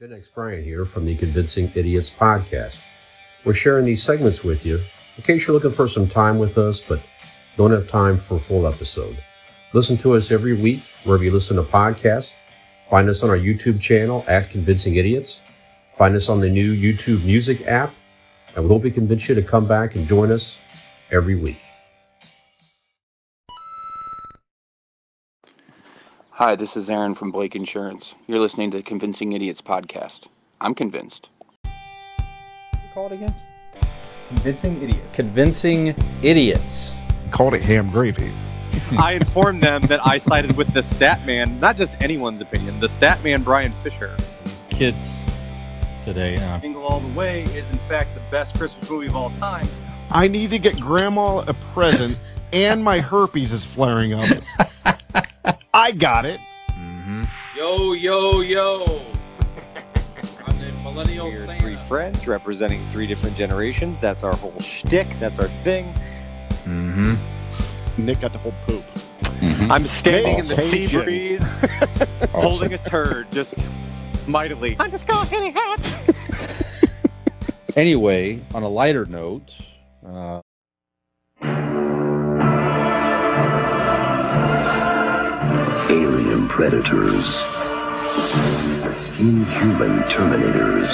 X Brian here from the Convincing Idiots podcast. We're sharing these segments with you in case you're looking for some time with us, but don't have time for a full episode. Listen to us every week wherever you listen to podcasts. Find us on our YouTube channel at Convincing Idiots. Find us on the new YouTube Music app, and we hope we convince you to come back and join us every week. Hi, this is Aaron from Blake Insurance. You're listening to Convincing Idiots podcast. I'm convinced. Call it again. Convincing idiots. Convincing idiots. Called it ham gravy. I informed them that I sided with the stat man, not just anyone's opinion, the stat man Brian Fisher. These kids today. Uh, Jingle All the Way is in fact the best Christmas movie of all time. I need to get grandma a present, and my herpes is flaring up. I got it. Yo, yo, yo. I'm the millennial We're Santa. three friends representing three different generations. That's our whole shtick. That's our thing. mm-hmm. Nick got to hold poop. I'm standing in the sea Cajun. breeze, holding a turd, just mightily. I'm just going hitting hats. Anyway, on a lighter note, uh, predators, inhuman terminators,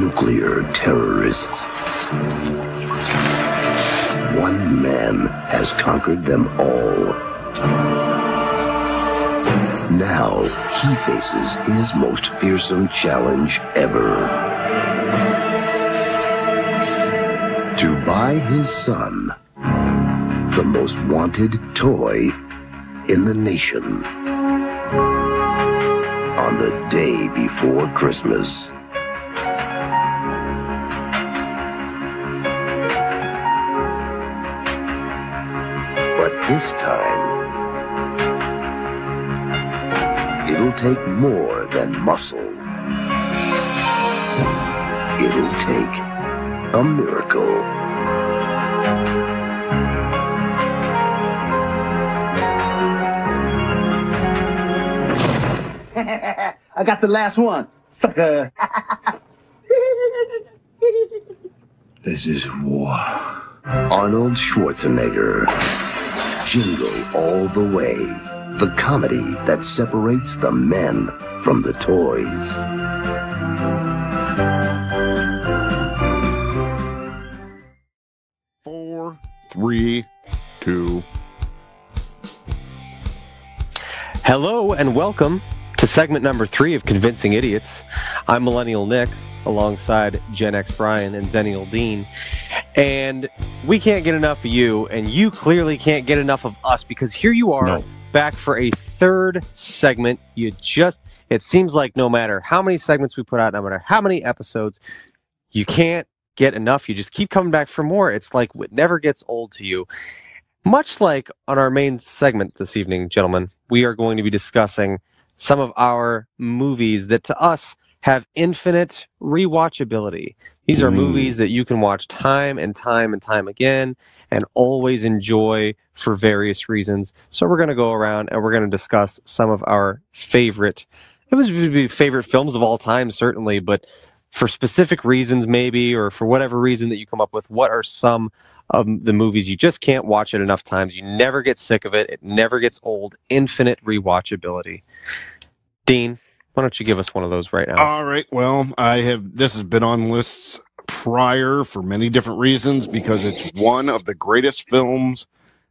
nuclear terrorists. One man has conquered them all. Now he faces his most fearsome challenge ever. To buy his son the most wanted toy in the nation on the day before Christmas. But this time, it'll take more than muscle. It'll take a miracle. I got the last one. Sucker. This is war. Arnold Schwarzenegger. Jingle all the way. The comedy that separates the men from the toys. Four, three, two. Hello and welcome to segment number three of Convincing Idiots. I'm Millennial Nick alongside Gen X Brian and Xennial Dean. And we can't get enough of you, and you clearly can't get enough of us because here you are No. back for a third segment. You just, it seems like no matter how many segments we put out, no matter how many episodes, you can't get enough. You just keep coming back for more. It's like it never gets old to you. Much like on our main segment this evening, gentlemen, we are going to be discussing some of our movies that to us have infinite rewatchability. These are Mm. movies that you can watch time and time and time again and always enjoy for various reasons. So we're going to go around and we're going to discuss some of our favorite it was would be favorite films of all time certainly, but for specific reasons maybe or for whatever reason that you come up with, what are some of the movies you just can't watch it enough times. You never get sick of it. It never gets old. Infinite rewatchability. Dean, why don't you give us one of those right now? All right. Well, I have. This has been on lists prior for many different reasons because it's one of the greatest films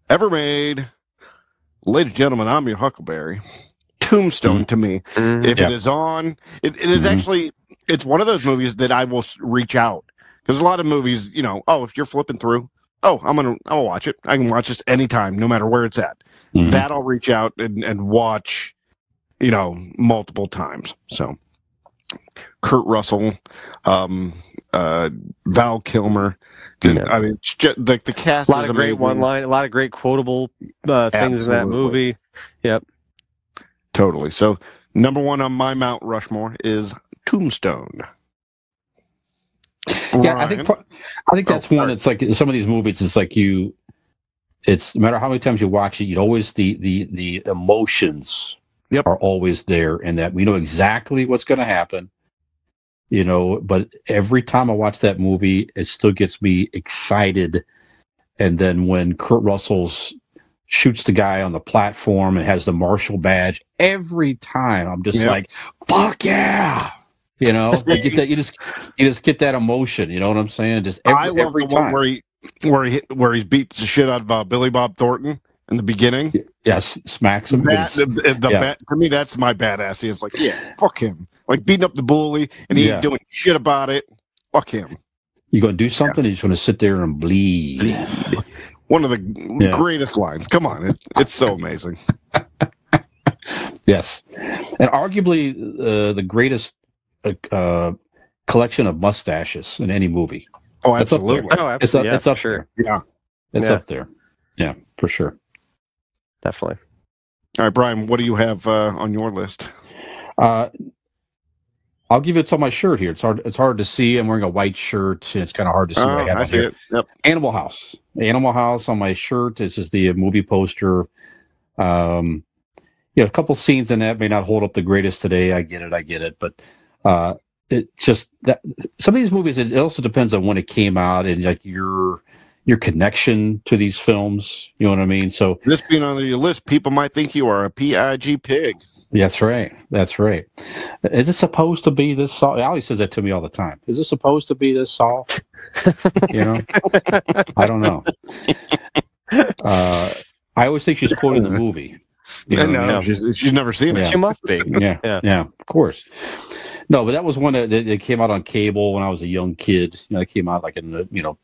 ever made. Ladies and gentlemen, I'm your Huckleberry. Tombstone to me. Mhm. If Yeah. it is on, it, it is Mhm. actually it's one of those movies that I will reach out because a lot of movies, you know, oh, if you're flipping through, oh, I'm gonna I'll watch it. I can watch this anytime, no matter where it's at. Mhm. That I'll reach out and, and watch, you know, multiple times. So, Kurt Russell, um, uh, Val Kilmer. Yeah. I mean, it's ju- the the cast a lot is of great amazing. one line, a lot of great quotable uh, things in that movie. Yep. Totally. So, number one on my Mount Rushmore is Tombstone. Yeah, I think pro- I think Oh, that's one. sorry. It's like some of these movies. It's like you. It's no matter how many times you watch it, you always the the the emotions Yep. are always there, and that we know exactly what's going to happen. You know, but every time I watch that movie, it still gets me excited. And then when Kurt Russell's shoots the guy on the platform and has the marshal badge, every time I'm just Yep. like, "Fuck yeah!" You know, you get that. You just you just get that emotion. You know what I'm saying? Just every, I love every the time. one where he where he where he beats the shit out of uh, Billy Bob Thornton in the beginning. yes, smacks him. That the, It's- the, the yeah. ba- to me, that's my badass. It's like, yeah, fuck him. Like beating up the bully and he Yeah. ain't doing shit about it. Fuck him. You gonna do something? You're just gonna sit there and bleed. One of the Yeah. greatest lines. Come on, it, it's so amazing. Yes, and arguably uh, the greatest uh, uh, collection of mustaches in any movie. Oh, That's up there. absolutely. Oh, It's up. absolutely. yeah, it's up for sure. there. Yeah. It's Yeah. up there. Yeah, for sure. Definitely. All right, Brian, what do you have uh, on your list? Uh, I'll give it to my shirt here. It's hard. It's hard to see. I'm wearing a white shirt, and it's kind of hard to see. what Oh, I have I on see here. it. Yep. Animal House. Animal House on my shirt. This is the movie poster. Um, yeah, a couple scenes in that may not hold up the greatest today. I get it. I get it. But uh, it just that some of these movies. It also depends on when it came out and like your your connection to these films. You know what I mean? So This being on your list, people might think you are a PIG pig. that's right. That's right. Is it supposed to be this soft? Ali says that to me all the time. Is it supposed to be this soft? you know, I don't know. Uh, I always think she's quoting the movie. You know And what I no, mean? she's, she's never seen it. Yeah. She must be. yeah, Yeah. yeah, of course. No, but that was one that, that came out on cable when I was a young kid. You know, it came out like in the you know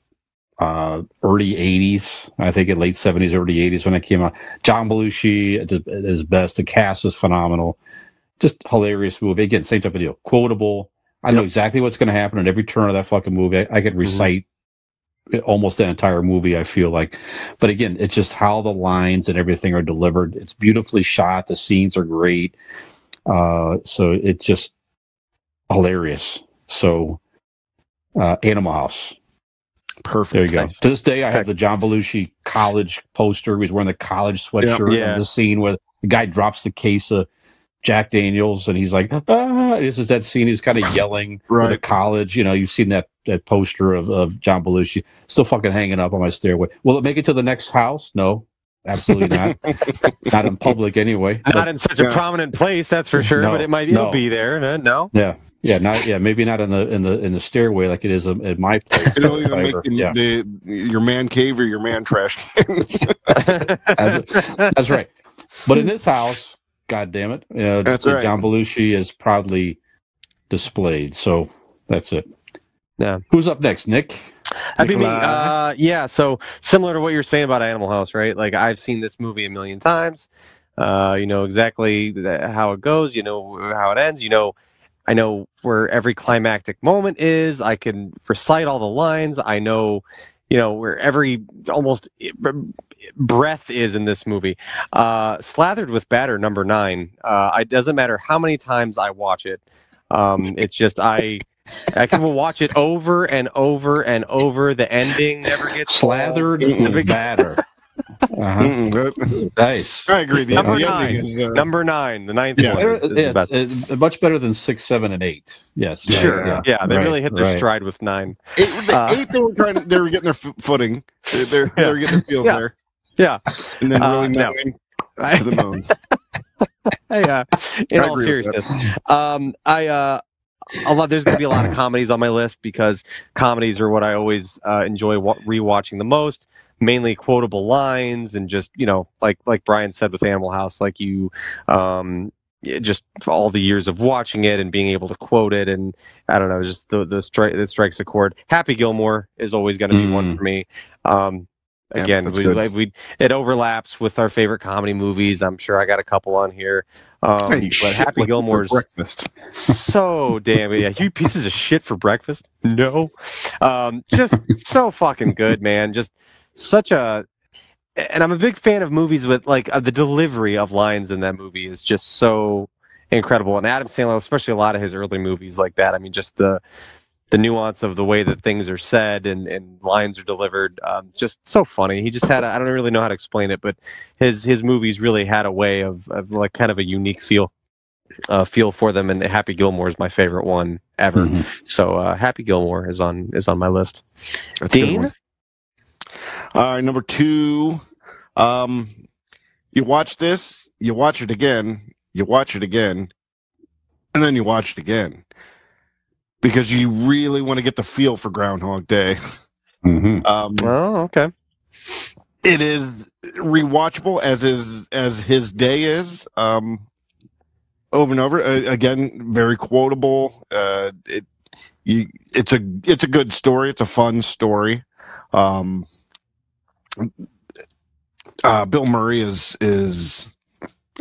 uh, early '80s. I think in late '70s, early '80s when it came out. John Belushi at, his best. The cast is phenomenal. Just hilarious movie. Again, same type of deal. Quotable. I know exactly what's going to happen at every turn of that fucking movie. I, I could recite almost that entire movie. I feel like, but again, it's just how the lines and everything are delivered. It's beautifully shot. The scenes are great. Uh, so it just hilarious. So, uh, Animal House. Perfect. There you go. Nice. To this day, I have the John Belushi college poster. He's wearing the college sweatshirt. Yeah. And the scene where the guy drops the case of Jack Daniels, and he's like, "Ah!" This is that scene. He's kind of yelling at the Right. college. You know, you've seen that that poster of, of John Belushi still fucking hanging up on my stairway. Will it make it to the next house? No, absolutely not. not in public anyway. Not in such a Yeah. prominent place, that's for sure. No, but it might no. be there. No. Yeah, yeah, not yeah, maybe not in the in the in the stairway like it is um, at my place. It'll either make the, yeah, the, your man cave or your man trash can. that's right. But in this house, God damn it, uh, That's right. John Belushi is proudly displayed. So that's it. Yeah. Who's up next, Nick? That'd be me. Uh, yeah. So similar to what you're saying about Animal House, right? Like I've seen this movie a million times. Uh, you know exactly how it goes. You know how it ends. You know, I know where every climactic moment is. I can recite all the lines. I know, you know, where every almost breath is in this movie. Uh, slathered with batter number nine. Uh, it doesn't matter how many times I watch it. Um, it's just I. I can watch it over and over and over. The ending never gets Slathered batter. Uh-huh. That- Nice. I agree. The, Number the nine. ending is. Uh, Number nine, the ninth Yeah. one. Better- is- is yeah, best. it's much better than six, seven, and eight. Yes. Sure. Yeah. Yeah, they Right, really hit their right. stride with nine. eight, the Uh, eight, they were trying. They were getting their f- footing. They, they're, they were getting their feels Yeah. there, Yeah. and then Uh, really no. nine to the moon. Hey, uh, in I all agree with that. seriousness, um, I uh, a lot. There's going to be a lot of comedies on my list because comedies are what I always uh, enjoy wa- rewatching the most. Mainly quotable lines and just you know, like like Brian said with Animal House, like you, um, just all the years of watching it and being able to quote it, and I don't know, just the the strike that strikes a chord. Happy Gilmore is always going to be one Mm. for me. Um, again, that's we, like, we it overlaps with our favorite comedy movies. I'm sure I got a couple on here. Um, Hey, but Happy Gilmore's breakfast. so damn yeah. You pieces of shit for breakfast? No, um, just so fucking good, man. Just such a. And I'm a big fan of movies with like uh, the delivery of lines in that movie is just so incredible. And Adam Sandler, especially a lot of his early movies like that. I mean, just the the nuance of the way that things are said and, and lines are delivered. Um, just so funny. He just had, I don't really know how to explain it, but his, his movies really had a way of, of like kind of a unique feel, uh, feel for them. And Happy Gilmore is my favorite one ever. Mhm. So, uh, Happy Gilmore is on, is on my list. That's a Dean? One. All right, number two. Um, you watch this, you watch it again, you watch it again, and then you watch it again because you really want to get the feel for Groundhog Day. Mhm. Um, Oh, okay. it is rewatchable as is as his day is. Um, over and over uh, again, very quotable. Uh, it you it's a it's a good story. It's a fun story. Um, uh, Bill Murray is is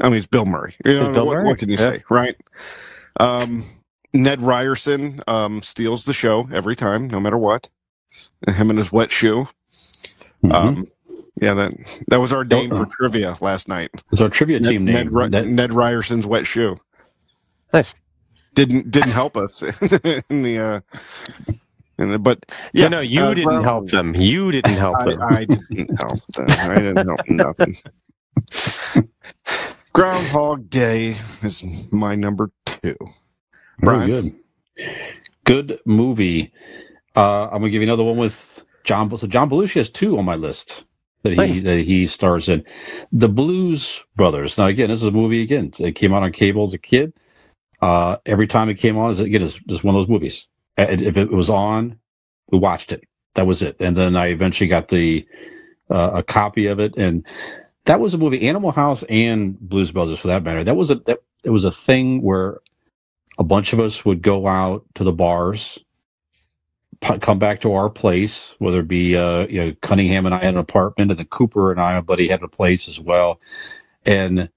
I mean it's Bill Murray. You know, Bill what, Murray, what can you yeah. say, right? Um, Ned Ryerson um, steals the show every time, no matter what. Him and his wet shoe. Mhm. Um, yeah, that that was our name Oh, for trivia last night. It's our trivia Ned, team name. Ned, Ry- Ned Ryerson's wet shoe Nice. didn't didn't help us in the uh in the but yeah no, no, you uh, didn't well, help them. You didn't help them. I, I didn't help them. I didn't help nothing. Groundhog Day is my number two. Very Brian? good. Good movie. Uh, I'm gonna give you another one with John. So John Belushi has two on my list that he Nice. that he stars in. The Blues Brothers. Now again, this is a movie. Again, it came out on cable as a kid. Uh, every time it came on, is again, it's just one of those movies. If it was on, we watched it. That was it. And then I eventually got the uh, a copy of it, and that was a movie. Animal House and Blues Brothers, for that matter. That was a that it was a thing where a bunch of us would go out to the bars, p- come back to our place, whether it be uh, you know Cunningham and I had an apartment, and then Cooper and I, buddy, had a place as well, and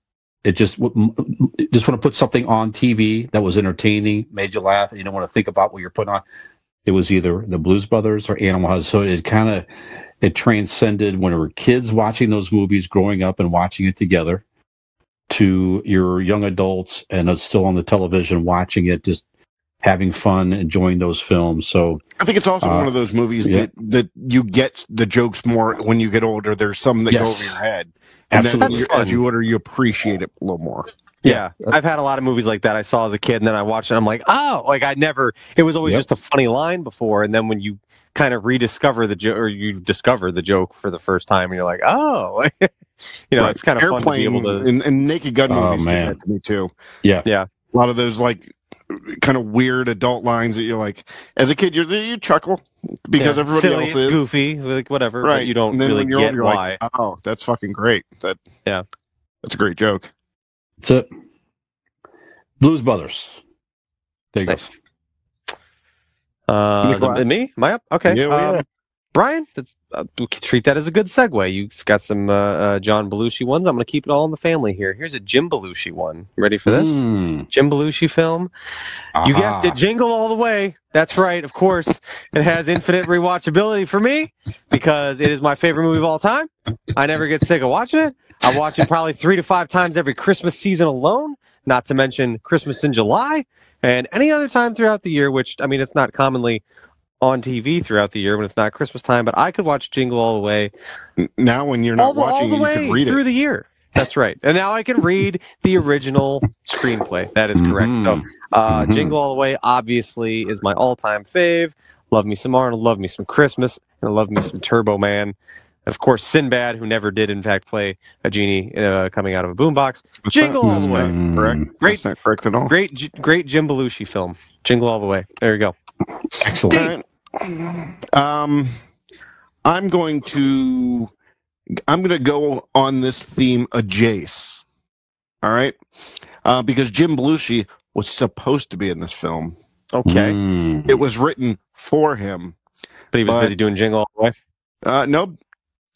it just just want to put something on TV that was entertaining, made you laugh, and you don't want to think about what you're putting on. It was either the Blues Brothers or Animal House, so it kind of it transcended when we were kids watching those movies, growing up and watching it together to your young adults and it's still on the television watching it just having fun enjoying those films so I think it's also Uh, one of those movies yeah. that, that you get the jokes more when you get older. There's some that go over your head, and then Absolutely. you, as you older, you appreciate it a little more. Yeah, I've had a lot of movies like that I saw as a kid, and then I watched it. I'm like, oh, like I never. It was always Yep. just a funny line before, and then when you kind of rediscover the joke, or you discover the joke for the first time, and you're like, oh, you know, Right. it's kind of fun to be able to. and, and Naked Gun Oh, movies did that to me too. Yeah. Yeah. A lot of those like kind of weird adult lines that you're like, as a kid, you're you chuckle because yeah, everybody silly, else is goofy, like whatever, right. You don't and then really when you're get older, you're why. like, oh, that's fucking great. That Yeah. that's a great joke. that's it blues brothers there you Nice. Uh, the- me? Am I up? Okay. Yeah, well, um, yeah. Brian, that's, uh, treat that as a good segue. You got some uh, uh, John Belushi ones. I'm going to keep it all in the family here. Here's a Jim Belushi one. Ready for this? Mm. Jim Belushi film. You guessed it, Jingle All the Way. That's right. Of course, it has infinite rewatchability for me because it is my favorite movie of all time. I never get sick of watching it. I watch it probably three to five times every Christmas season alone, not to mention Christmas in July and any other time throughout the year, which, I mean, it's not commonly on TV throughout the year when it's not Christmas time, but I could watch Jingle All the Way Now, when you're all not the, all watching the it, you way can read through it. the year. That's right. And now I can read the original screenplay. That is correct. So, Mhm. uh, Mhm. Jingle All the Way obviously is my all-time fave. Love me some Arnold, love me some Christmas, and love me some Turbo Man. And of course, Sinbad, who never did in fact play a genie uh, coming out of a boombox. That's Jingle not, All the Way. not correct. Great. That's not correct at all. Great, great Jim Belushi film. Jingle All the Way. There you go. Excellent All right. Um, I'm going to I'm going to go on this theme a Jace. All right, uh, because Jim Belushi was supposed to be in this film. Okay, Mm. It was written for him. but he was but- busy doing Jingle All the Way. Uh, no,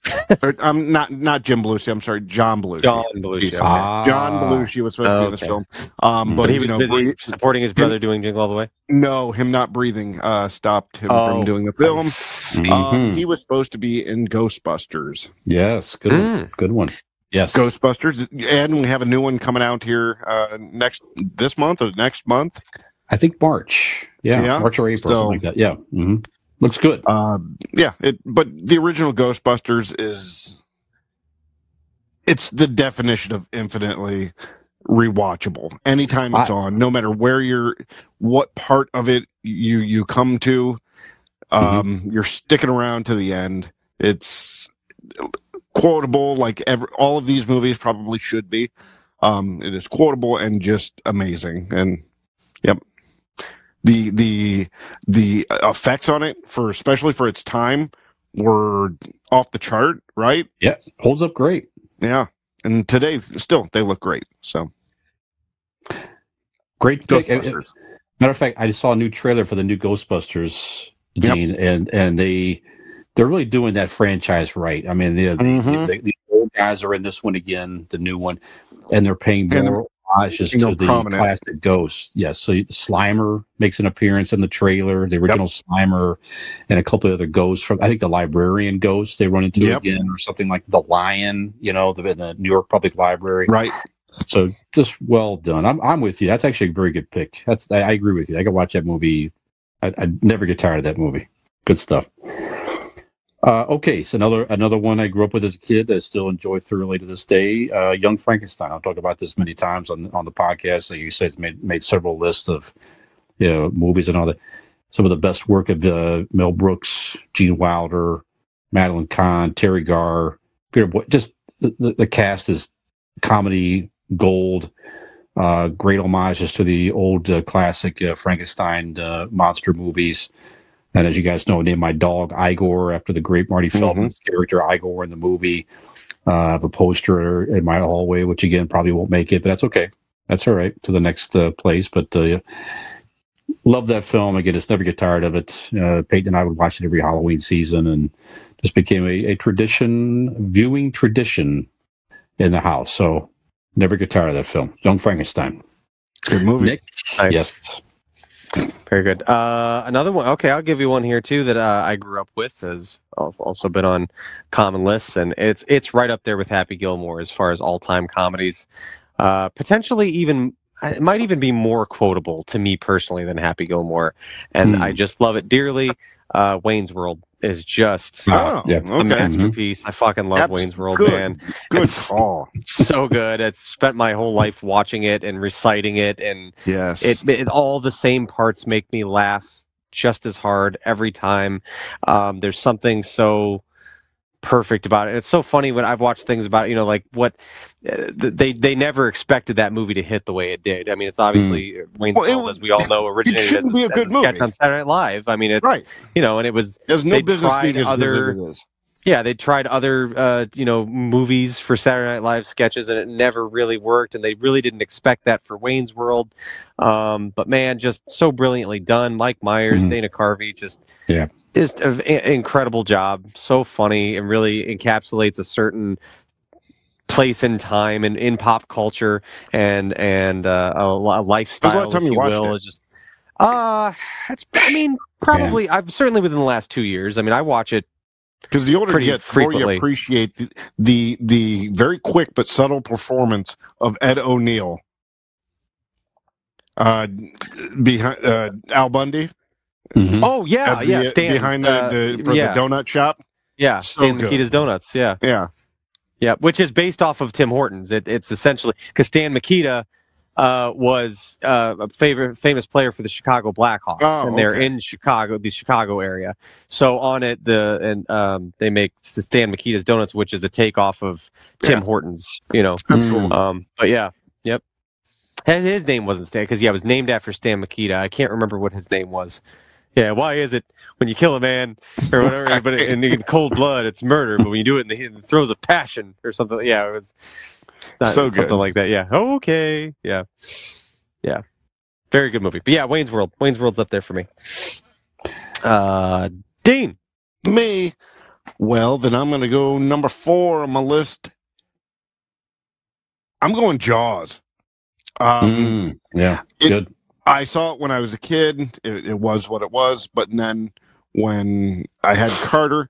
or, I'm not not Jim Belushi. I'm sorry, John Belushi. John Belushi. Okay. Ah. John Belushi was supposed to be in this Okay. film, um, But but, but he you was know, busy bre- supporting his brother doing Jingle All the Way. no, him not breathing uh, stopped him Oh. from doing the film. Um, Mhm. he was supposed to be in Ghostbusters. yes good one Mm. good one yes Ghostbusters, and we have a new one coming out here uh, next this month or next month. I think March. Yeah, Yeah? March or April, So- something like that. Yeah, hmm looks good. Uh, yeah, it. But the original Ghostbusters is it's the definition of infinitely rewatchable. Anytime it's I- on, no matter where you're, what part of it you you come to, um, you're sticking around to the end. It's quotable, like every, all of these movies probably should be. Um, it is quotable and just amazing. And yep, the the the effects on it for especially for its time were off the chart, right? Yeah, holds up great. Yeah, and today still they look great. So Great Ghostbusters. Matter of fact, I just saw a new trailer for the new Ghostbusters, Yep. Dean, and and they they're really doing that franchise right. I mean, the, Mhm. the, the old guys are in this one again, the new one, and they're paying more homages to the prominent. classic Ghosts. Yes, so Slimer makes an appearance in the trailer, the original Slimer, and a couple of other ghosts from I think the librarian ghosts they run into Yep. again, or something like the Lion, you know, the, the New York Public Library. right. So just well done. I'm I'm with you. That's actually a very good pick. That's I, I agree with you. I could watch that movie. I I never get tired of that movie. Good stuff. Uh, okay, so another another one I grew up with as a kid that I still enjoy thoroughly to this day. Uh, Young Frankenstein. I've talked about this many times on on the podcast. Like you said, it's made made several lists of you know movies and all that. Some of the best work of uh, Mel Brooks, Gene Wilder, Madeline Kahn, Teri Garr, Peter. Boy, just the, the, cast is comedy gold. Uh, great homages to the old uh, classic uh, Frankenstein monster movies. And as you guys know, I named my dog Igor after the great Marty Feldman's character Igor in the movie. Uh, I have a poster in my hallway, which again probably won't make it, but that's okay. That's all right to the next uh, place. But uh, love that film. Again, just never get tired of it. Uh, Peyton and I would watch it every Halloween season, and just became a, a tradition, viewing tradition in the house. So never get tired of that film. Young Frankenstein. Good movie. Nick, Nice. yes. Very good. Uh, another one. Okay, I'll give you one here too that uh, I grew up with. Has al- also been on common lists, and it's it's right up there with Happy Gilmore as far as all time comedies. Uh, potentially even it might even be more quotable to me personally than Happy Gilmore, and Hmm. I just love it dearly. Uh, Wayne's World is just Oh, Yeah. a okay. masterpiece. I fucking love Abs- Wayne's World, good. man. Good It's- call. So good. I've spent my whole life watching it and reciting it and Yes. it, it all the same parts make me laugh just as hard every time. Um, there's something so perfect about it. It's so funny when I've watched things about you know like what uh, they they never expected that movie to hit the way it did. I mean, it's obviously Wayne's Well, it World, was- as we all know, originated as, shouldn't be a as good sketch movie. on Saturday Night Live. I mean, it's right. you know, and it was There's no business being as other- as it is. Yeah, they tried other uh, you know movies for Saturday Night Live sketches, and it never really worked. And they really didn't expect that for Wayne's World. Um, but man, just so brilliantly done. Mike Myers, Mhm. Dana Carvey, just Yeah. just an incredible job. So funny and really encapsulates a certain place and time and in pop culture and and uh, a, li- lifestyle, time you you watched will. it? It's just uh, it's I mean probably I've certainly within the last two years. I mean, I watch it Because the older you get, the more you appreciate the, the the very quick but subtle performance of Ed O'Neill. Uh, behind uh, Al Bundy Mhm. Oh yeah, as yeah. the, Stan, behind the, uh, the for yeah, the donut shop. yeah. so Stan good. Mikita's Donuts. Yeah, Yeah, yeah. Which is based off of Tim Hortons. It, it's essentially because Stan Mikita uh, was uh, a favorite famous player for the Chicago Blackhawks, Oh, and they're okay. in Chicago, the Chicago area. So on it, the and um, they make the Stan Mikita's Donuts, which is a takeoff of Tim Yeah. Hortons. You know, that's Mm. cool. um, but yeah, yep. His, his name wasn't Stan because yeah, it was named after Stan Mikita. I can't remember what his name was. Yeah, why is it when you kill a man or whatever, but in, in cold blood, it's murder, but when you do it in the, in the throes of passion or something, yeah, it's not, So something like that. Yeah, okay, yeah, yeah, very good movie. But yeah, Wayne's World, Wayne's World's up there for me. Uh, Dean, Me, well, then I'm going to go number four on my list. I'm going Jaws. Um, Mm, yeah, it- good. I saw it when I was a kid. It, it was what it was. But then when I had Carter,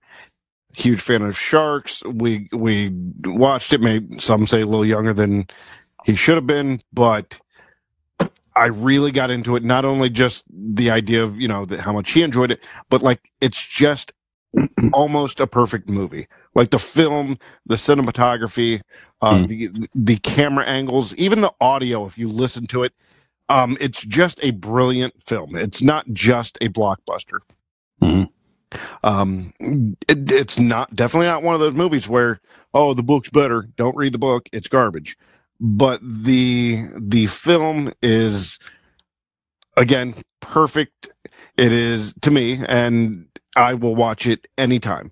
huge fan of sharks, we we watched it. Maybe some say a little younger than he should have been, but I really got into it. Not only just the idea of you know the, how much he enjoyed it, but like it's just almost a perfect movie. Like the film, the cinematography, uh, Mm. the the camera angles, even the audio. If you listen to it, um, it's just a brilliant film. It's not just a blockbuster. Mhm. Um, it, it's not definitely not one of those movies where oh the book's better. Don't read the book. It's garbage. But the the film is again perfect. It is to me, and I will watch it anytime,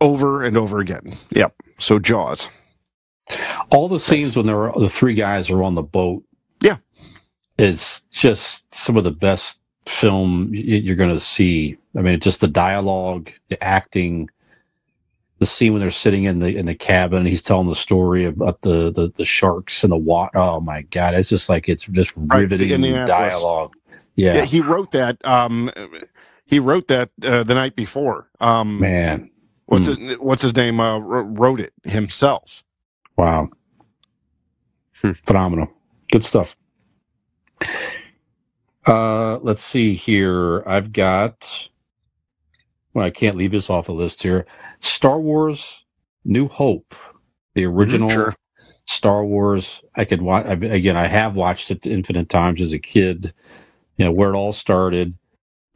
over and over again. Yep. So Jaws. All the scenes when they're the three guys are on the boat. Yeah. is just some of the best film you're going to see. I mean, just the dialogue, the acting, the scene when they're sitting in the in the cabin. and He's telling the story about the the, the sharks and the water. Oh my god, it's just like it's just Right, the riveting Indianapolis. dialogue. Yeah, Yeah, he wrote that. Um, he wrote that uh, the night before. Um, man, what's his, what's his name? Uh, wrote it himself. wow, Hmm. phenomenal, good stuff. Uh, let's see here. I've got. Well, I can't leave this off the list here. Star Wars: New Hope, the original sure. Star Wars. I could watch again. I have watched it infinite times as a kid. You know where it all started.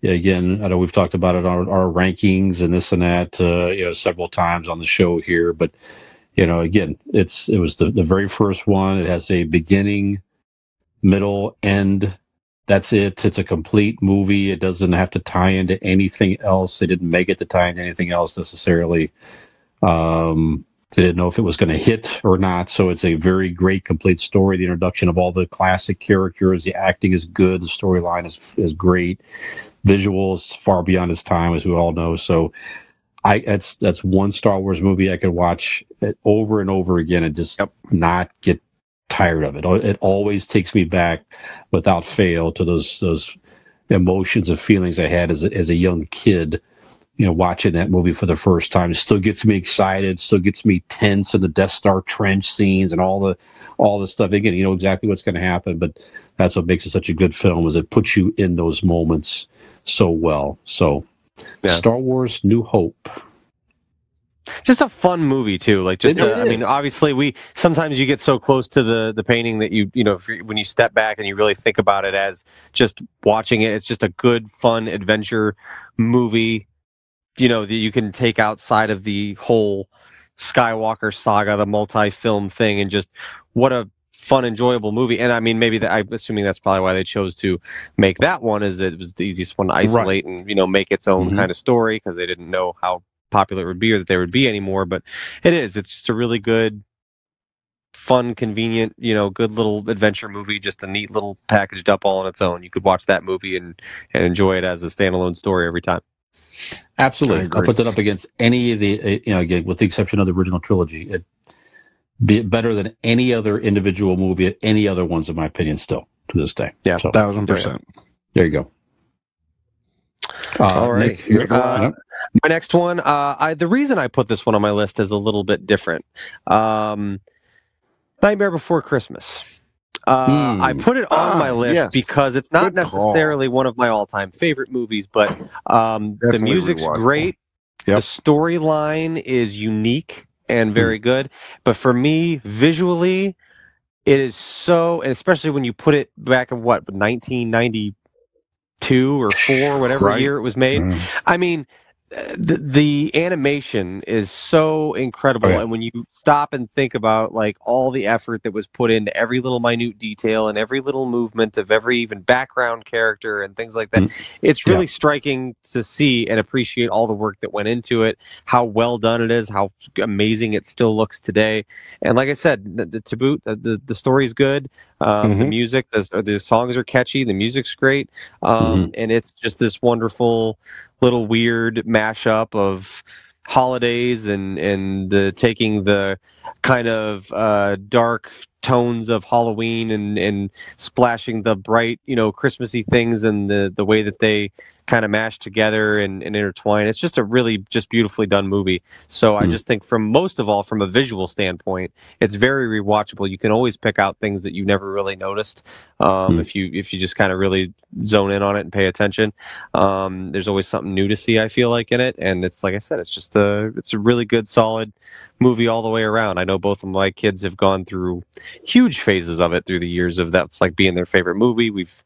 Again, I know we've talked about it on our, our rankings and this and that. Uh, you know, several times on the show here, but you know, again, it's it was the the very first one. It has a beginning, middle, end. That's it. It's a complete movie. It doesn't have to tie into anything else. They didn't make it to tie into anything else necessarily. Um, they didn't know if it was going to hit or not. So it's a very great, complete story. The introduction of all the classic characters, the acting is good, the storyline is is great, visuals far beyond its time, as we all know. So I that's that's one Star Wars movie I could watch over and over again and just Yep. not get tired of it. It always takes me back without fail to those those emotions and feelings I had as a, as a young kid. You know, watching that movie for the first time, it still gets me excited. Still gets me tense in the Death Star trench scenes and all the all the stuff. Again, you know exactly what's going to happen, but that's what makes it such a good film. Is it puts you in those moments so well. So, Yeah. Star Wars: New Hope. Just a fun movie too. Like just uh, i mean obviously we sometimes you get so close to the the painting that you you know if you, when you step back and you really think about it as just watching it it's just a good fun adventure movie you know that you can take outside of the whole skywalker saga the multi-film thing and just what a fun enjoyable movie. And i mean maybe that i'm assuming that's probably why they chose to make that one is it was the easiest one to isolate and you know make its own Mhm. kind of story because they didn't know how popular it would be or that there would be anymore but it is it's just a really good fun convenient you know good little adventure movie just a neat little packaged up all on its own you could watch that movie and, and enjoy it as a standalone story every time Absolutely. I'll put that up against any of the, uh, you know, again, with the exception of the original trilogy. It be better than any other individual movie, any other ones, in my opinion, still to this day. Yeah. So Thousand percent. there you go. Uh, All right. Nick, you're- Uh, yep. My next one, uh, I, the reason I put this one on my list is a little bit different. Um, Nightmare Before Christmas. Uh, Hmm. I put it on Ah, my list yes. because it's not Good call. necessarily one of my all-time favorite movies, but um, the music's great. Yep. The storyline is unique and very Hmm. good. But for me, visually, it is so, and especially when you put it back in what 1992 or four, whatever Right. year it was made. Mm. I mean, the, the animation is so incredible, Oh, yeah. and when you stop and think about like all the effort that was put into every little minute detail and every little movement of every even background character and things like that, Mm. it's really striking to see and appreciate all the work that went into it, how well done it is, how amazing it still looks today, and like I said, the, the, to boot, the, the the story's good, um, the Mhm. music, the, the songs are catchy, the music's great, um, and it's just this wonderful little weird mashup of holidays and and the taking the kind of uh, dark tones of Halloween and and splashing the bright you know Christmassy things and the the way that they kind of mashed together and, and intertwined. It's just a really just beautifully done movie. So I Hmm. just think from most of all from a visual standpoint, it's very rewatchable. You can always pick out things that you never really noticed um, Hmm. if you if you just kind of really zone in on it and pay attention. Um, there's always something new to see. I feel like in it, and it's like I said, it's just a it's a really good solid movie all the way around. I know both of my kids have gone through huge phases of it through the years of that's like being their favorite movie. We've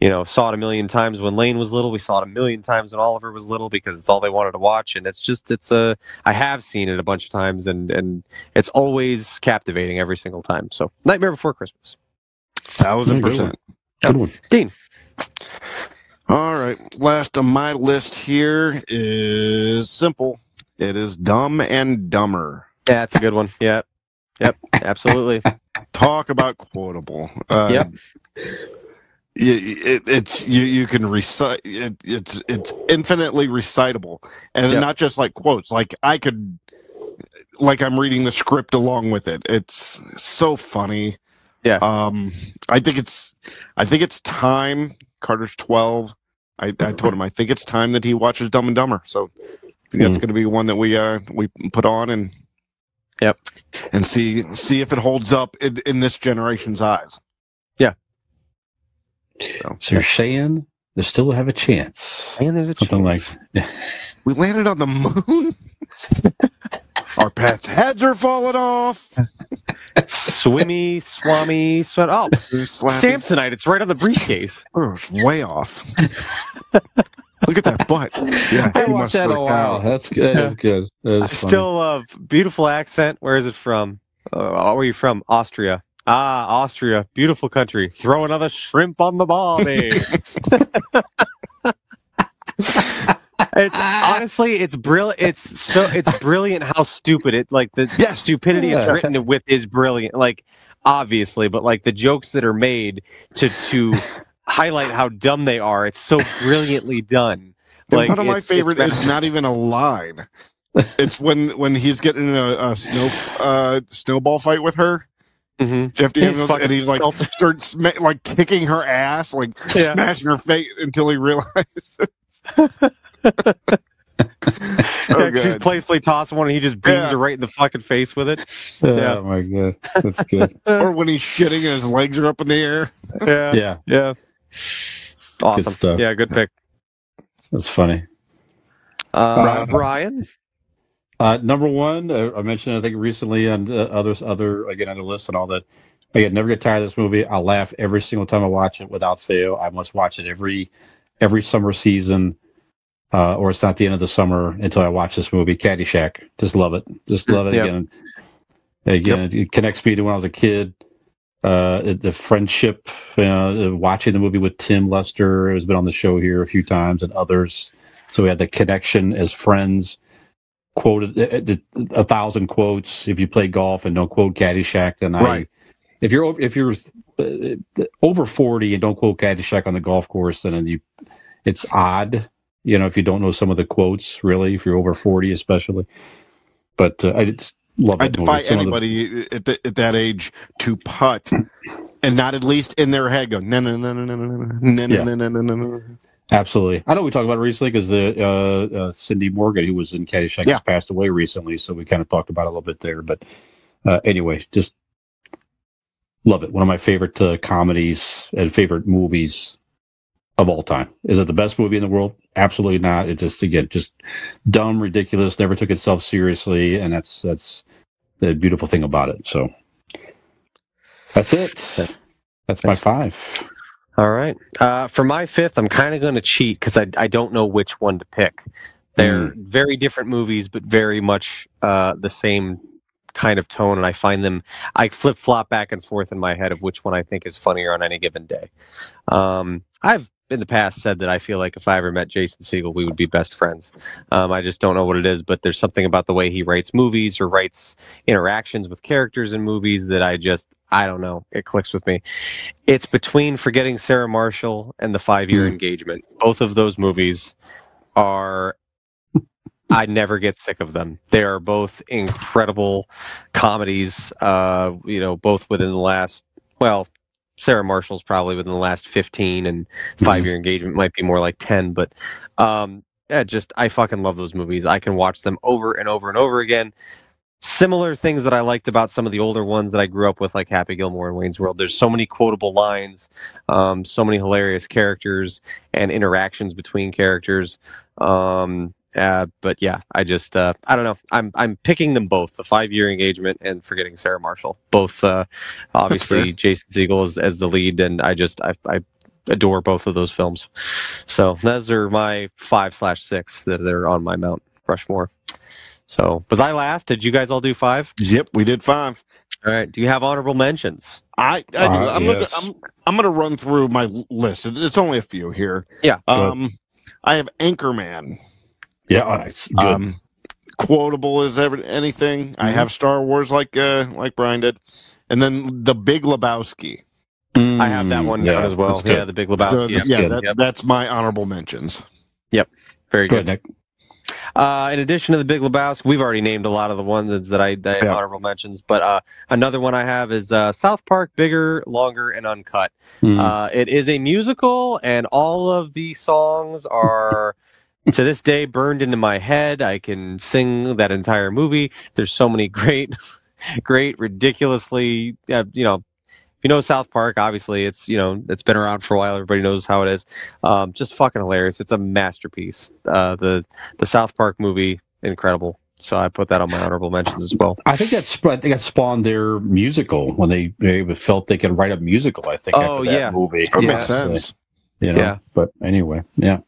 you know saw it a million times when Lane was little. We saw it a million times when Oliver was little because it's all they wanted to watch. And it's just it's a I have seen it a bunch of times and and it's always captivating every single time. So Nightmare Before Christmas. Thousand Good percent. Good one. Dean. All right. Last on my list here is simple. It is Dumb and Dumber. Yeah, that's a good one. Yeah. Yep. Absolutely. Talk about quotable. Uh, Yep. It, it's you. You can recite. It, it's it's infinitely recitable, and Yep. not just like quotes. Like I could, like I'm reading the script along with it. It's so funny. Yeah. Um, I think it's, I think it's time. Carter's twelve. I, I told him I think it's time that he watches Dumb and Dumber. So I think that's Mm. going to be one that we uh we put on and Yep. and see see if it holds up in, in this generation's eyes. So you're saying they still have a chance. And there's a Something chance. like We landed on the moon. Our pets' heads are falling off. Swimmy, swami, sweat. Oh, Slappy. Samsonite. It's right on the briefcase. Oh, way off. Look at that butt. Yeah, I watched that a a while. cow. That's good. That's good. That I funny. still love beautiful accent. Where is it from? Uh, where are you from? Austria. Ah, Austria, beautiful country. Throw another shrimp on the barbie. it's honestly, it's brilliant. It's so it's brilliant how stupid it like the Yes. stupidity is written with is brilliant. Like obviously, but like the jokes that are made to to highlight how dumb they are. It's so brilliantly done. And Like one of my favorite. it's It's, not even a line. It's when when he's getting in a, a snow uh, snowball fight with her. Mhm. Jeff He's Daniels, fucking and he like belter. starts sma- like kicking her ass, like Yeah. smashing her face until he realizes. so Yeah, she's playfully tossing one and he just beams Yeah. her right in the fucking face with it. Oh Yeah. my god, that's good. or when he's shitting and his legs are up in the air. Yeah. yeah, Yeah. Awesome. stuff. Yeah, good pick. that's funny. Uh, Right. Ryan. Uh, number one, uh, I mentioned I think recently on uh, others, other again on the list and all that. Again, never get tired of this movie. I laugh every single time I watch it without fail. I must watch it every every summer season, uh, or it's not the end of the summer until I watch this movie. Caddyshack, just love it. Just love it Yep. again. Again, it connects me to when I was a kid. Uh, the friendship, uh, watching the movie with Tim Lester who's been on the show here a few times and others. So we had the connection as friends quoted uh, uh, a thousand quotes. If you play golf and don't quote Caddyshack, then I. Right. If you're if you're uh, over forty and don't quote Caddyshack on the golf course, then you, it's odd. You know, if you don't know some of the quotes, really, if you're over forty, especially. But uh, I just love. I defy Some the- anybody at, the, at that age to putt and not at least in their head go no no no no no no no no no no no no. Absolutely. I know we talked about it recently because the uh, uh, Cindy Morgan, who was in Caddyshack, Yeah. has passed away recently, so we kind of talked about it a little bit there. But uh, anyway, just love it. One of my favorite uh, comedies and favorite movies of all time. Is it the best movie in the world? Absolutely not. It just again just dumb, ridiculous. Never took itself seriously, and that's that's the beautiful thing about it. So that's it. That's my five. All right. Uh, for my fifth, I'm kind of going to cheat because I, I don't know which one to pick. They're very different movies, but very much uh, the same kind of tone. And I find them, I flip flop back and forth in my head of which one I think is funnier on any given day. Um, I've in the past said that I feel like if I ever met Jason Segel, we would be best friends. Um, I just don't know what it is, but there's something about the way he writes movies or writes interactions with characters in movies that I just, I don't know, it clicks with me. It's between Forgetting Sarah Marshall and The Five Year Hmm. Engagement. Both of those movies are I never get sick of them. They are both incredible comedies. Uh, you know, both within the last well, Sarah Marshall's probably within the last 15 and five year engagement might be more like 10, but um, yeah, just I fucking love those movies. I can watch them over and over and over again. Similar things that I liked about some of the older ones that I grew up with, like Happy Gilmore and Wayne's World. There's so many quotable lines, um, so many hilarious characters and interactions between characters. Um, uh, but yeah, I just uh, I don't know. I'm I'm picking them both, the five year engagement and forgetting Sarah Marshall. Both uh, obviously Jason Segel as, as the lead, and I just I, I adore both of those films. So those are my five slash six that are on my Mount Rushmore. So was I last? Did you guys all do five? Yep, we did five. All right. Do you have honorable mentions? I, I do. Uh, I'm, yes. gonna, I'm I'm gonna run through my list. It's only a few here. Yeah. Um, I have Anchorman. Yeah, all right, it's good. Um, quotable as ever anything. I Mm-hmm. have Star Wars like uh like Brian did, and then The Big Lebowski. I have that one Mm, yeah, down as well. Yeah, the Big Lebowski. so Yep. yeah, good. that, Yep. that's my honorable mentions. Yep, very Go good. ahead, Nick. Uh, in addition to the Big Lebowski, we've already named a lot of the ones that I, that I Yeah. honorable mentions. But uh, another one I have is uh, South Park, bigger, longer, and uncut. Mm. Uh, it is a musical, and all of the songs are to this day burned into my head. I can sing that entire movie. There's so many great, great, ridiculously, uh, you know. If you know South Park, obviously it's you know it's been around for a while. Everybody knows how it is. Um, just fucking hilarious. It's a masterpiece. Uh, the the South Park movie, incredible. So I put that on my honorable mentions as well. I think that's I think that spawned their musical when they, they felt they could write a musical. I think. Oh, after that yeah. movie. That Yeah. makes sense. You know, Yeah. But anyway, yeah.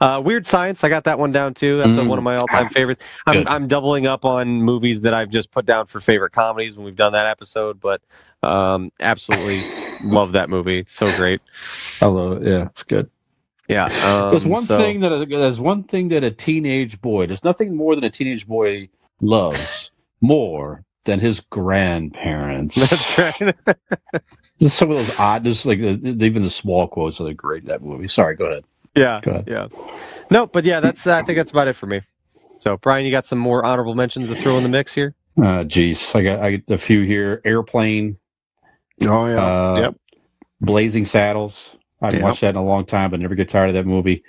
Uh, Weird Science, I got that one down too. That's uh Mm. one of my all-time favorites. I'm, I'm doubling up on movies that I've just put down for favorite comedies when we've done that episode, but um, absolutely love that movie. It's so great. Although, yeah, it's good. Yeah. Um, there's one so- thing that a, there's one thing that a teenage boy. There's nothing more than a teenage boy loves more than his grandparents. That's right. Just some of those odd, just like even the small quotes are great in that movie. Sorry, go ahead. Yeah. Yeah. No, but yeah, that's I think that's about it for me. So Brian, you got some more honorable mentions to throw in the mix here? Uh, geez, I got I got a few here. Airplane, Oh yeah. Uh, yep. Blazing Saddles. I've Yep. watched that in a long time, but never get tired of that movie.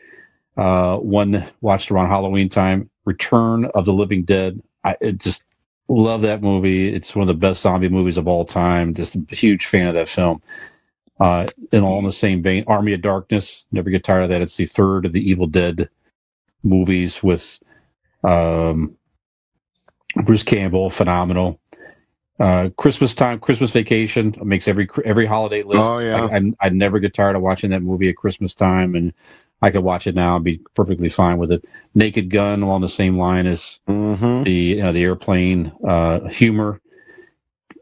Uh, one watched around Halloween time. Return of the Living Dead. I it just love that movie. It's one of the best zombie movies of all time. Just a huge fan of that film. Uh, and all in the same vein, Army of Darkness. Never get tired of that. It's the third of the Evil Dead movies with um, Bruce Campbell, phenomenal. Uh, Christmas time, Christmas Vacation makes every every holiday list. Oh, yeah. I, I, I never get tired of watching that movie at Christmas time, and I could watch it now and be perfectly fine with it. Naked Gun along the same line as Mm-hmm. the you know, the airplane uh, humor.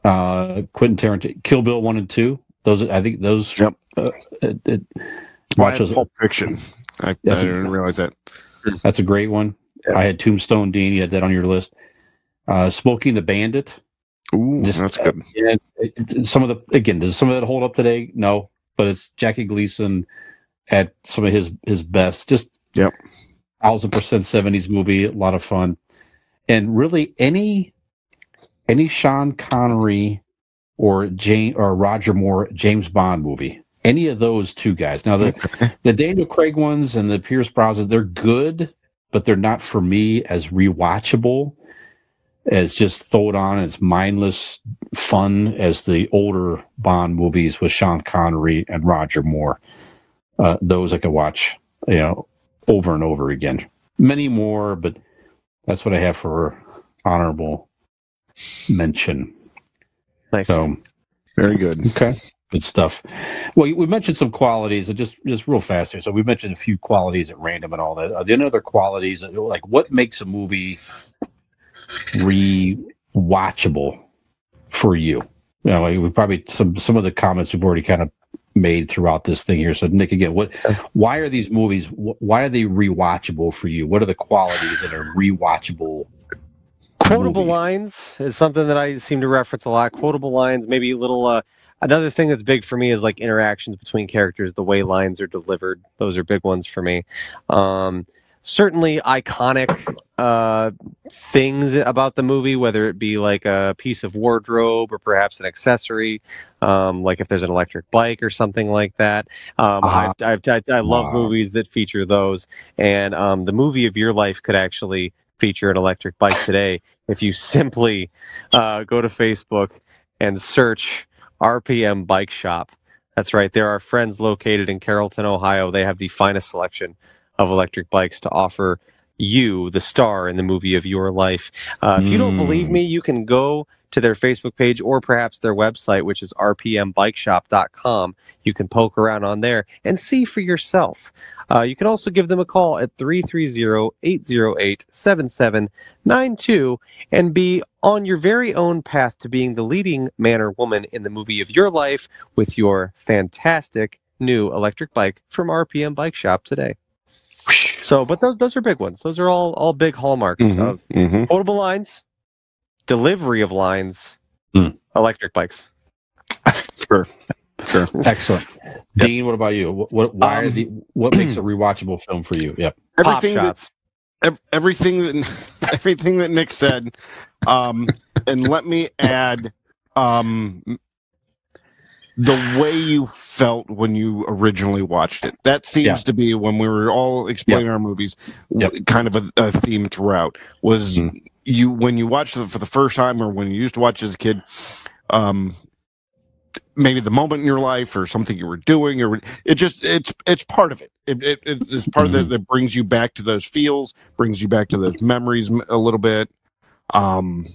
Uh, Quentin Tarantino, Kill Bill one and two. Those I think those. Yep. Uh, it, it, watch those. Pulp Fiction. I, I didn't realize that. That's a great one. I had Tombstone Dean. You had that on your list. Uh, Smokey and the Bandit. Ooh, Just- that's good. Yeah, it, it- some of the again, does some of that hold up today? No, but it's Jackie Gleason at some of his his best. Just Yep. thousand percent seventies movie, a lot of fun, and really any any Sean Connery or Jane or Roger Moore James Bond movie, any of those two guys. Now the the Daniel Craig ones and the Pierce Brosnan, they're good, but they're not for me as rewatchable as just throw it on as mindless fun as the older Bond movies with Sean Connery and Roger Moore. Uh, those I could watch, you know, over and over again. Many more, but that's what I have for honorable mention. Nice. So Very good. Okay. Good stuff. Well, we mentioned some qualities, and just just real fast here. So we mentioned a few qualities at random and all that. Are there any other qualities, like what makes a movie re-watchable for you? You know, like we probably some some of the comments we've already kind of made throughout this thing here. So Nick, again, what? Why are these movies? Why are they rewatchable for you? What are the qualities that are rewatchable? Quotable movie? lines is something that I seem to reference a lot. Quotable lines, maybe a little. Uh, another thing that's big for me is like interactions between characters, the way lines are delivered. Those are big ones for me. Um, certainly iconic uh, things about the movie, whether it be like a piece of wardrobe or perhaps an accessory, um, like if there's an electric bike or something like that. Um, Uh-huh. I, I, I, I love Wow. movies that feature those, and um, the movie of your life could actually feature an electric bike today if you simply uh, go to Facebook and search RPM Bike Shop. That's right. There are friends located in Carrollton, Ohio. They have the finest selection of electric bikes to offer you, the star in the movie of your life. Uh, if you don't believe Mm. me, you can go to their Facebook page or perhaps their website, which is rpmbikeshop.com. You can poke around on there and see for yourself. Uh, you can also give them a call at 330-808-7792 and be on your very own path to being the leading man or woman in the movie of your life with your fantastic new electric bike from RPM Bike Shop today. So, but those those are big ones. Those are all all big hallmarks Mhm, of mhm. potable lines, delivery of lines, Hmm. electric bikes. Sure. Sure. Excellent. Dean, what about you? What, what why are Um, the what makes a rewatchable film for you? Yep. Pop Everything that shots. ev- everything that everything that Nick said, um, and let me add, um, the way you felt when you originally watched it. That seems Yeah. to be when we were all explaining our movies, Yep. kind of a, a theme throughout. Was Mhm. You when you watch it for the first time, or when you used to watch as a kid, um, maybe the moment in your life or something you were doing or it just it's it's part of it, it, it it's part of Mm-hmm. that that brings you back to those feels brings you back to those memories a little bit um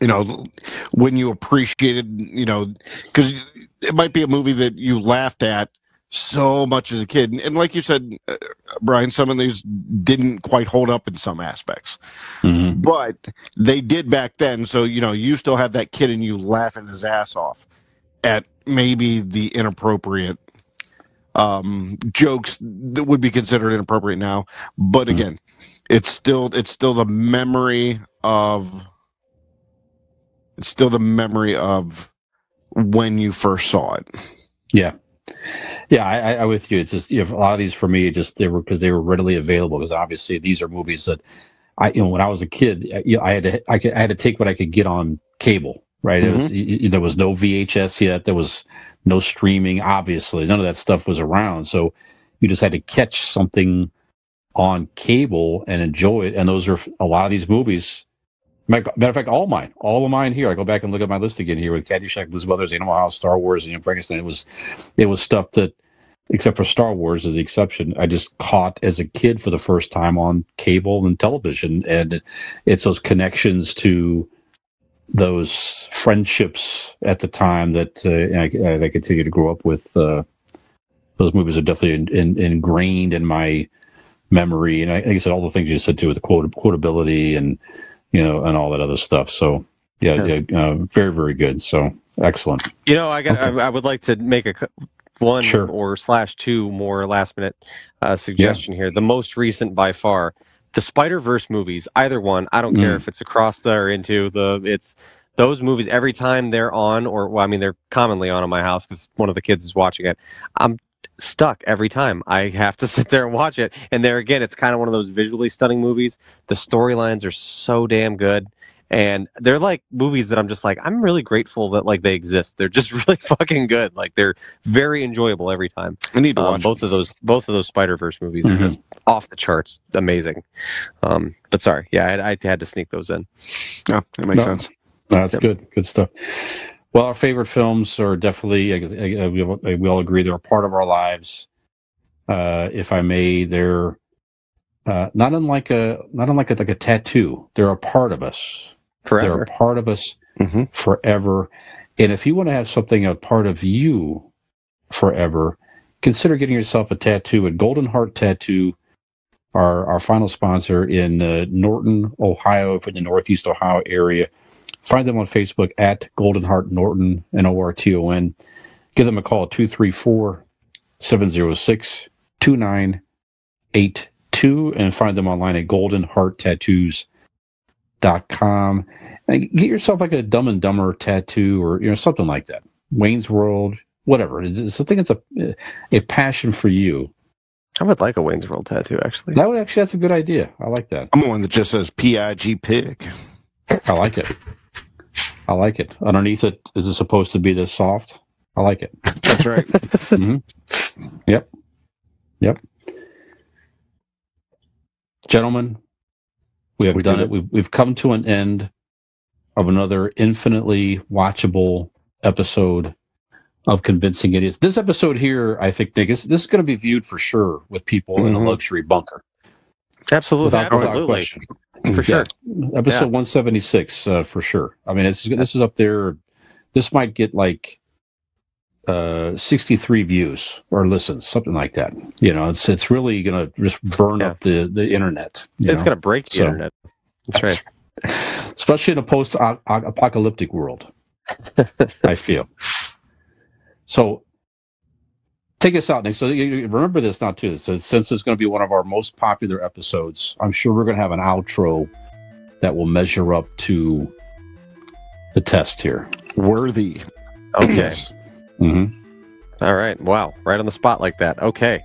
you know when you appreciated you know because it might be a movie that you laughed at so much as a kid and, and like you said uh, brian some of these didn't quite hold up in some aspects Mhm. but they did back then. So you know, you still have that kid in you laughing his ass off at maybe the inappropriate um, jokes that would be considered inappropriate now. But Mhm. again, it's still it's still the memory of it's still the memory of when you first saw it. Yeah. Yeah, I, I, with you. It's just you know, a lot of these for me, just they were because they were readily available. Because obviously these are movies that I, you know, when I was a kid, I- you know, I had to, I, could, I had to take what I could get on cable. Right, it was, mm-hmm. y- y- there was no VHS yet. There was no streaming. Obviously, none of that stuff was around. So you just had to catch something on cable and enjoy it. And those are a lot of these movies. Matter of fact, all mine, all of mine here. I go back and look at my list again here with Caddyshack, Blues Brothers, Animal House, Star Wars, and Frankenstein. It was, it was stuff that, except for Star Wars as the exception, I just caught as a kid for the first time on cable and television, and it's those connections to those friendships at the time that uh, I, I continue to grow up with. Uh, those movies are definitely in, in, ingrained in my memory, and I, like I said, all the things you said too, with the quote, quotability and you know, and all that other stuff. So yeah, Yeah. yeah uh, very very good. So excellent. You know, I got. Okay. I, I would like to make a one Sure. or slash two more last minute uh, suggestion here. The most recent by far, the Spider Verse movies. Either one. I don't care Mm. if it's across the or into the. It's those movies every time they're on, or well, I mean, they're commonly on in my house because one of the kids is watching it. I'm stuck every time. I have to sit there and watch it. And there again, it's kind of one of those visually stunning movies. The storylines are so damn good. And they're like movies that I'm just like, I'm really grateful that like they exist. They're just really fucking good. Like they're very enjoyable every time. I need to Um, watch both of those both of those Spider Verse movies Mhm. are just off the charts, amazing. Um, but sorry, yeah, I, I had to sneak those in. Yeah, that makes No. sense. No, that's Yep. good. Good stuff. Well, our favorite films are definitely, I- I- we all- we all agree, they're a part of our lives. Uh, if I may, they're uh, not unlike a not unlike a, like a tattoo. They're a part of us. They're Forever. a part of us Mhm. forever. And if you want to have something a part of you forever, consider getting yourself a tattoo at Golden Heart Tattoo, our our final sponsor in uh, Norton, Ohio, for the Northeast Ohio area. Find them on Facebook at Golden Heart Norton, N O R T O N. Give them a call 234 706 2982 and find them online at goldenhearttattoos.com. And get yourself like a Dumb and Dumber tattoo or you know something like that. Wayne's World, whatever. It's it's something that's a a passion for you. I would like a Wayne's World tattoo, actually. That would actually that's a good idea. I like that. I'm the one that just says PIG pig. I like it. I like it. Underneath it, is it supposed to be this soft? I like it. That's right. Mhm. Yep. Yep. Gentlemen, we have We done it. it. We've we've come to an end of another infinitely watchable episode of Convincing Idiots. This episode here, I think, Nick, is this is going to be viewed for sure with people in a luxury bunker. Absolutely. Without, without Absolutely. For sure. Yeah. Episode Yeah. 176 uh, for sure. I mean, it's this is up there. This might get like uh 63 views or listens, something like that. You know, it's it's really gonna just burn Yeah. up the the internet. you It's know? going to break the So- internet. That's right. especially in a post-apocalyptic world. I feel. So, take us out, Nick. So you- you remember this now too. So since it's going to be one of our most popular episodes, I'm sure we're going to have an outro that will measure up to the test here. Worthy. Okay. hmm All right. Wow. Right on the spot like that. Okay.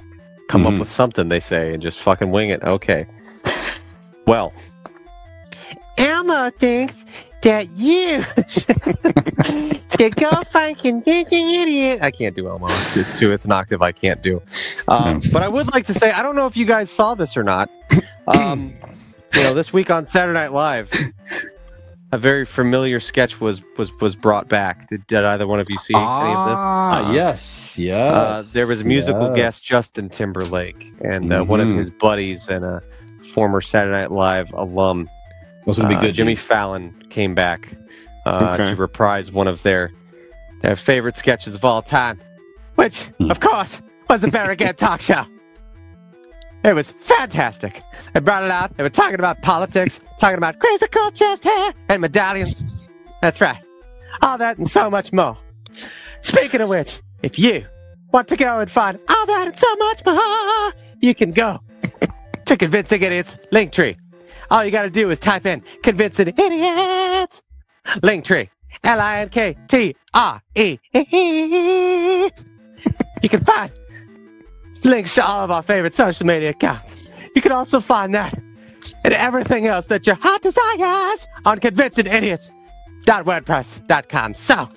Come Mhm. up with something, they say, and just fucking wing it. Okay. Well, Elmo thinks that you should go find convincing idiot. I can't do Elmo. It's, it's too. It's an octave I can't do. Um, but I would like to say I don't know if you guys saw this or not. Um, you know, this week on Saturday Night Live, a very familiar sketch was was was brought back. Did, did either one of you see any of this? Ah, yes, yes. Uh, there was a musical yes. guest, Justin Timberlake, and uh, one of Mhm. his buddies and a former Saturday Night Live alum, That's gonna be uh, good. Jimmy Jimmy. Fallon, came back uh, Okay. to reprise one of their their favorite sketches of all time, which, Hmm. of course, was the Barry Gibb Talk Show. It was fantastic. They brought it out. They were talking about politics, talking about crazy cool chest hair and medallions. That's right. All that and so much more. Speaking of which, if you want to go and find all that and so much more, you can go to Convincing Idiots Linktree. All you got to do is type in Convincing Idiots Linktree. L I N K T R E. You can find links to all of our favorite social media accounts. You can also find that and everything else that your heart desires on convincingidiots.wordpress.com. So,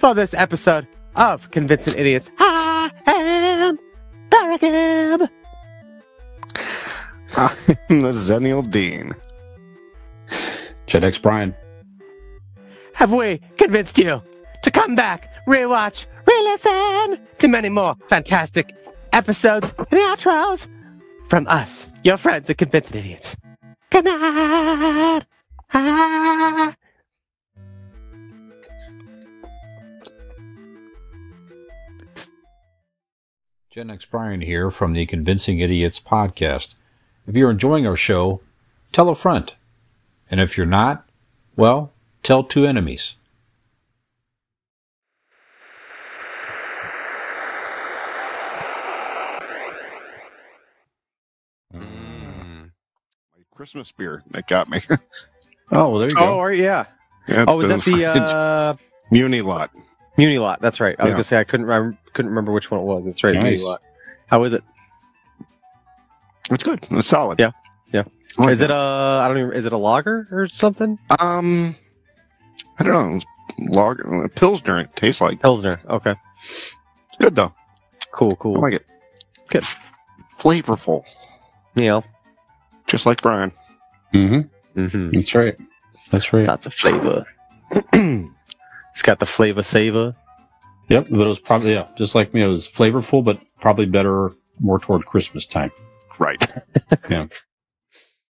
for this episode of Convincing Idiots, I am Barry Gibb. I'm the Xennial Dean. Gen X Brian. Have we convinced you to come back, rewatch, re-listen to many more fantastic episodes and outros from us, your friends at Convincing Idiots? Good night. Ah. Gen X Brian here from the Convincing Idiots podcast. If you're enjoying our show, tell a friend. And if you're not, well, tell two enemies. My Christmas beer that got me. Oh, well, there you Oh, go. or, yeah. Yeah, Oh, was it's that the a uh, Muni lot? Muni Lot? That's right. I was Yeah. gonna say I couldn't. I couldn't remember which one it was. That's right. Muni Nice. Lot. How is it? It's good. It's solid. Yeah, yeah. Like is it a? I don't even. Is it a lager or something? Um, I don't know. Lager, Pilsner. It tastes like. Pilsner. Okay. It's good though. Cool. Cool. I Cool. like it. Good. Flavorful, Yeah. just like Brian. Mm-hmm. Mm-hmm. That's right. That's right. Lots of flavor. It's got the flavor saver. Yep, but it was probably yeah, just like me. It was flavorful, but probably better more toward Christmas time. Right. Yeah.